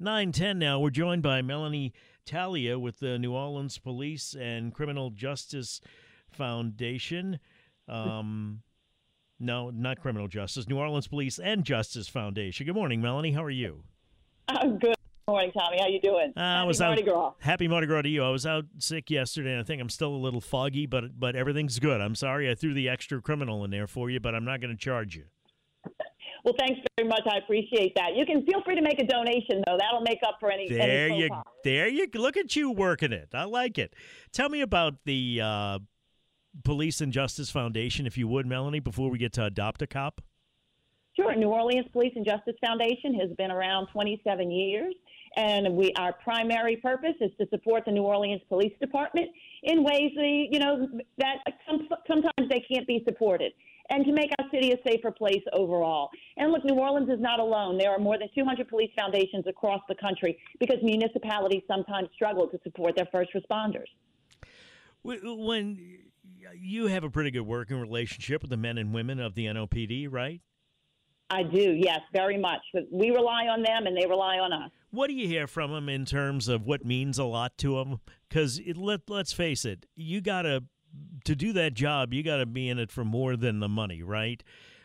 910 now. We're joined by Melanie Talia with the New Orleans Police and Criminal Justice Foundation. Um, no, not Criminal Justice, New Orleans Police and Justice Foundation. Good morning, Melanie. How are you? I'm good. Good morning, Tommy. How you doing? Uh, I was Mardi out, Gras. Happy Mardi Gras to you. I was out sick yesterday, and I think I'm still a little foggy, but but everything's good. I'm sorry I threw the extra criminal in there for you, but I'm not going to charge you. Well, thanks very much. I appreciate that. You can feel free to make a donation, though. That'll make up for any. There any you, there you. Look at you working it. I like it. Tell me about the uh, Police and Justice Foundation, if you would, Melanie, before we get to adopt a cop. Sure. New Orleans Police and Justice Foundation has been around 27 years, and we our primary purpose is to support the New Orleans Police Department in ways that you know that some, sometimes they can't be supported. And to make our city a safer place overall. And look, New Orleans is not alone. There are more than 200 police foundations across the country because municipalities sometimes struggle to support their first responders. When you have a pretty good working relationship with the men and women of the NOPD, right? I do, yes, very much. We rely on them and they rely on us. What do you hear from them in terms of what means a lot to them? Because let, let's face it, you got to to do that job, you got to be in it for more than the money, right?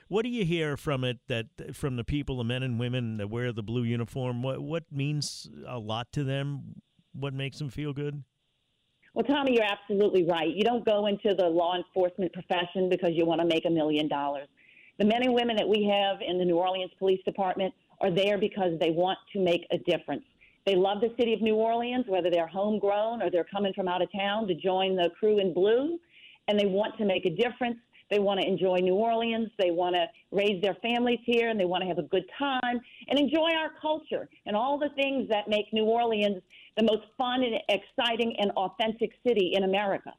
What do you hear from it that from the people, the men and women that wear the blue uniform? What what means a lot to them? What makes them feel good? Well, Tommy, you're absolutely right. You don't go into the law enforcement profession because you want to make a million dollars. The men and women that we have in the New Orleans Police Department are there because they want to make a difference. They love the city of New Orleans, whether they're homegrown or they're coming from out of town to join the crew in blue, and they want to make a difference. They want to enjoy New Orleans. They want to raise their families here, and they want to have a good time and enjoy our culture and all the things that make New Orleans the most fun and exciting and authentic city in America.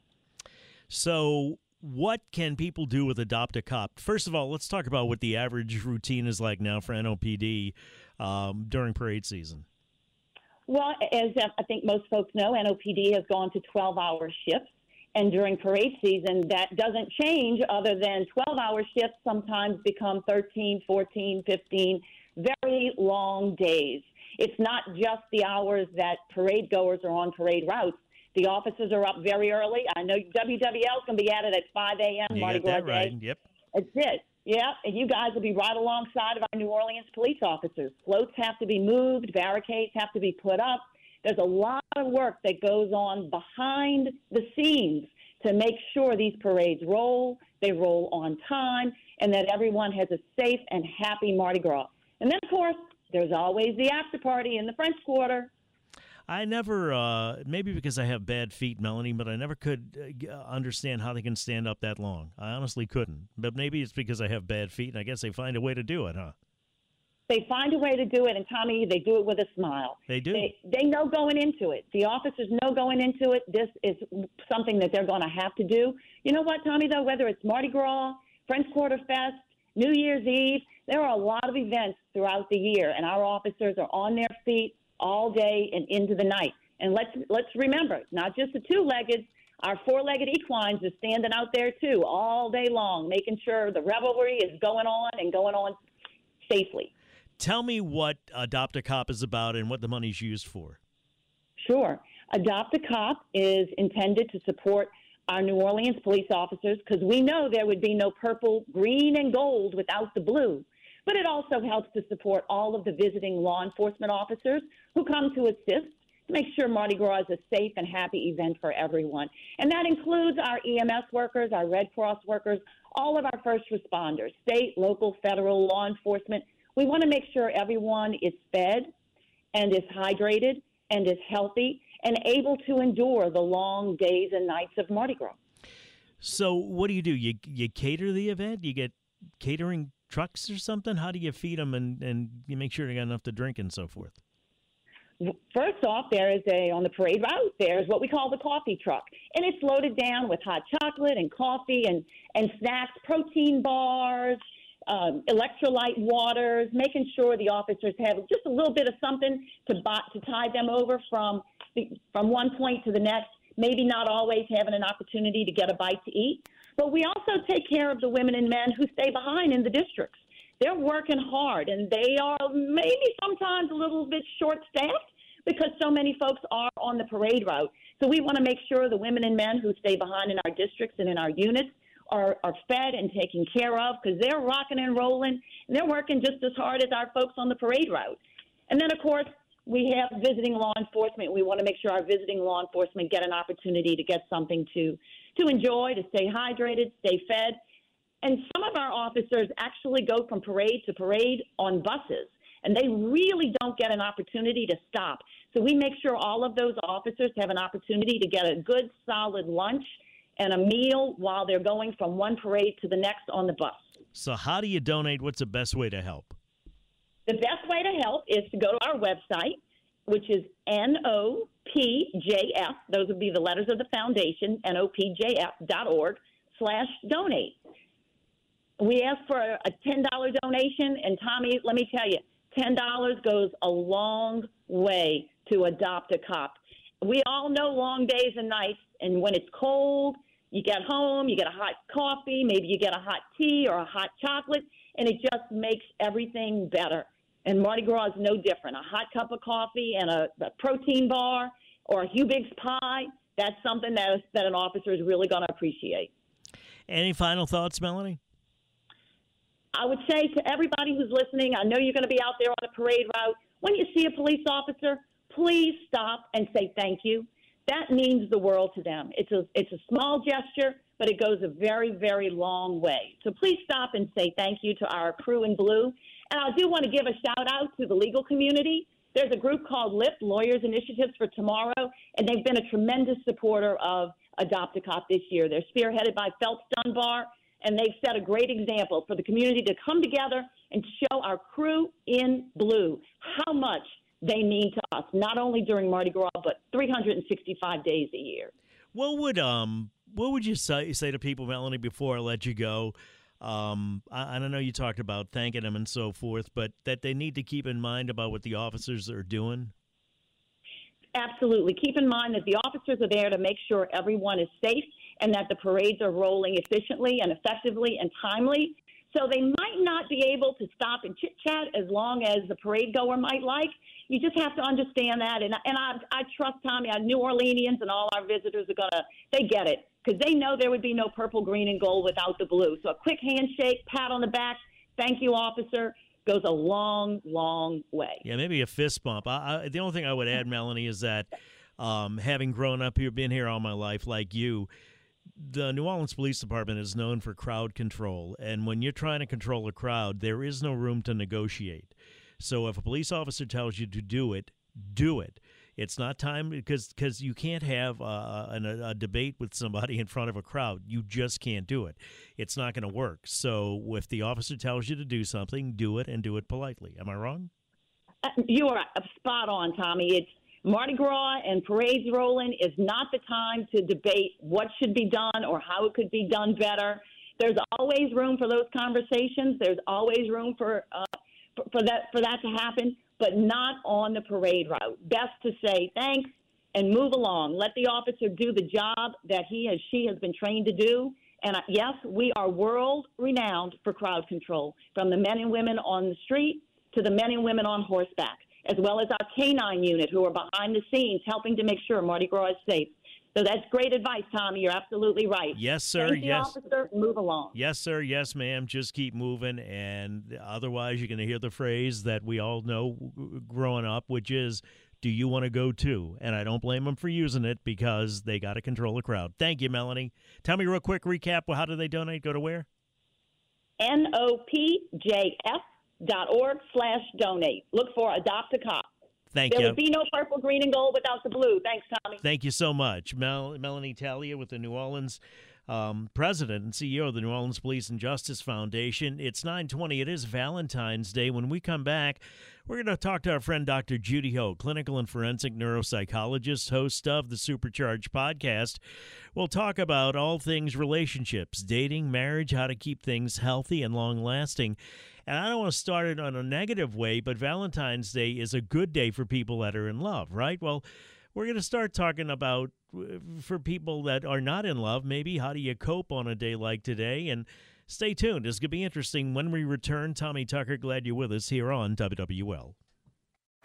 So, what can people do with Adopt a Cop? First of all, let's talk about what the average routine is like now for NOPD um, during parade season. Well, as I think most folks know, NOPD has gone to 12 hour shifts. And during parade season, that doesn't change other than 12 hour shifts sometimes become 13, 14, 15, very long days. It's not just the hours that parade goers are on parade routes. The officers are up very early. I know WWL is going to be at it at 5 a.m. You Mardi got that Gras right. Day. Yep. That's it. Yeah, and you guys will be right alongside of our New Orleans police officers. Floats have to be moved, barricades have to be put up. There's a lot of work that goes on behind the scenes to make sure these parades roll, they roll on time, and that everyone has a safe and happy Mardi Gras. And then, of course, there's always the after party in the French Quarter. I never, uh, maybe because I have bad feet, Melanie, but I never could uh, understand how they can stand up that long. I honestly couldn't. But maybe it's because I have bad feet, and I guess they find a way to do it, huh? They find a way to do it, and Tommy, they do it with a smile. They do. They, they know going into it. The officers know going into it. This is something that they're going to have to do. You know what, Tommy? Though whether it's Mardi Gras, French Quarter Fest, New Year's Eve, there are a lot of events throughout the year, and our officers are on their feet all day and into the night. And let's let's remember, not just the two-legged. Our four-legged equines are standing out there too, all day long, making sure the revelry is going on and going on safely. Tell me what Adopt a Cop is about and what the money's used for. Sure. Adopt a Cop is intended to support our New Orleans police officers because we know there would be no purple, green, and gold without the blue. But it also helps to support all of the visiting law enforcement officers who come to assist to make sure Mardi Gras is a safe and happy event for everyone. And that includes our EMS workers, our Red Cross workers, all of our first responders, state, local, federal, law enforcement. We want to make sure everyone is fed and is hydrated and is healthy and able to endure the long days and nights of Mardi Gras. So, what do you do? You you cater the event? You get catering trucks or something? How do you feed them and, and you make sure they got enough to drink and so forth? First off, there is a on the parade route. There's what we call the coffee truck, and it's loaded down with hot chocolate and coffee and and snacks, protein bars, um, electrolyte waters, making sure the officers have just a little bit of something to to tide them over from the, from one point to the next. Maybe not always having an opportunity to get a bite to eat, but we also take care of the women and men who stay behind in the districts they're working hard and they are maybe sometimes a little bit short staffed because so many folks are on the parade route. So we want to make sure the women and men who stay behind in our districts and in our units are, are fed and taken care of because they're rocking and rolling and they're working just as hard as our folks on the parade route. And then, of course, we have visiting law enforcement. We want to make sure our visiting law enforcement get an opportunity to get something to to enjoy, to stay hydrated, stay fed, and some of our officers actually go from parade to parade on buses, and they really don't get an opportunity to stop. So we make sure all of those officers have an opportunity to get a good, solid lunch and a meal while they're going from one parade to the next on the bus. So, how do you donate? What's the best way to help? The best way to help is to go to our website, which is NOPJF. Those would be the letters of the foundation, NOPJF.org slash donate we ask for a $10 donation, and Tommy, let me tell you, $10 goes a long way to adopt a cop. We all know long days and nights, and when it's cold, you get home, you get a hot coffee, maybe you get a hot tea or a hot chocolate, and it just makes everything better. And Mardi Gras is no different. A hot cup of coffee and a, a protein bar or a Hubig's pie, that's something that, that an officer is really going to appreciate. Any final thoughts, Melanie? I would say to everybody who's listening, I know you're going to be out there on the parade route. When you see a police officer, please stop and say thank you. That means the world to them. It's a it's a small gesture, but it goes a very very long way. So please stop and say thank you to our crew in blue. And I do want to give a shout out to the legal community. There's a group called LIP, Lawyers Initiatives for Tomorrow, and they've been a tremendous supporter of Adopt a Cop this year. They're spearheaded by Phelps Dunbar and they've set a great example for the community to come together and show our crew in blue how much they mean to us, not only during Mardi Gras, but 365 days a year. What would um what would you say say to people, Melanie, before I let you go? Um, I, I don't know you talked about thanking them and so forth, but that they need to keep in mind about what the officers are doing. Absolutely. Keep in mind that the officers are there to make sure everyone is safe and that the parades are rolling efficiently and effectively and timely. So they might not be able to stop and chit chat as long as the parade goer might like. You just have to understand that. And, and I, I trust Tommy, our New Orleanians and all our visitors are going to, they get it because they know there would be no purple, green, and gold without the blue. So a quick handshake, pat on the back, thank you, officer goes a long, long way. Yeah, maybe a fist bump. I, I, the only thing I would add, Melanie, is that um, having grown up here, been here all my life, like you, the New Orleans Police Department is known for crowd control. And when you're trying to control a crowd, there is no room to negotiate. So if a police officer tells you to do it, do it. It's not time because because you can't have a, a, a, debate with somebody in front of a crowd. You just can't do it. It's not going to work. So if the officer tells you to do something, do it and do it politely. Am I wrong? Uh, you are spot on, Tommy. It's Mardi Gras and parades rolling is not the time to debate what should be done or how it could be done better. There's always room for those conversations. There's always room for uh, for, for that for that to happen, but not on the parade route. Best to say thanks and move along. Let the officer do the job that he or she has been trained to do. And yes, we are world renowned for crowd control, from the men and women on the street to the men and women on horseback as well as our canine unit who are behind the scenes helping to make sure Mardi Gras is safe. So that's great advice, Tommy. You're absolutely right. Yes, sir. Thank yes, officer. Move along. Yes, sir. Yes, ma'am. Just keep moving, and otherwise, you're going to hear the phrase that we all know growing up, which is, "Do you want to go too?" And I don't blame them for using it because they got to control the crowd. Thank you, Melanie. Tell me real quick recap. How do they donate? Go to where? N O P J F org slash donate. Look for Adopt a Cop. Thank there you. There would be no purple, green, and gold without the blue. Thanks, Tommy. Thank you so much. Mel- Melanie Talia with the New Orleans um, president and CEO of the New Orleans Police and Justice Foundation. It's 920. It is Valentine's Day. When we come back, we're going to talk to our friend Dr. Judy Ho, clinical and forensic neuropsychologist, host of the Supercharged podcast. We'll talk about all things relationships, dating, marriage, how to keep things healthy and long lasting. And I don't want to start it on a negative way, but Valentine's Day is a good day for people that are in love, right? Well, we're going to start talking about uh, for people that are not in love, maybe how do you cope on a day like today? And stay tuned. It's going to be interesting when we return. Tommy Tucker, glad you're with us here on WWL.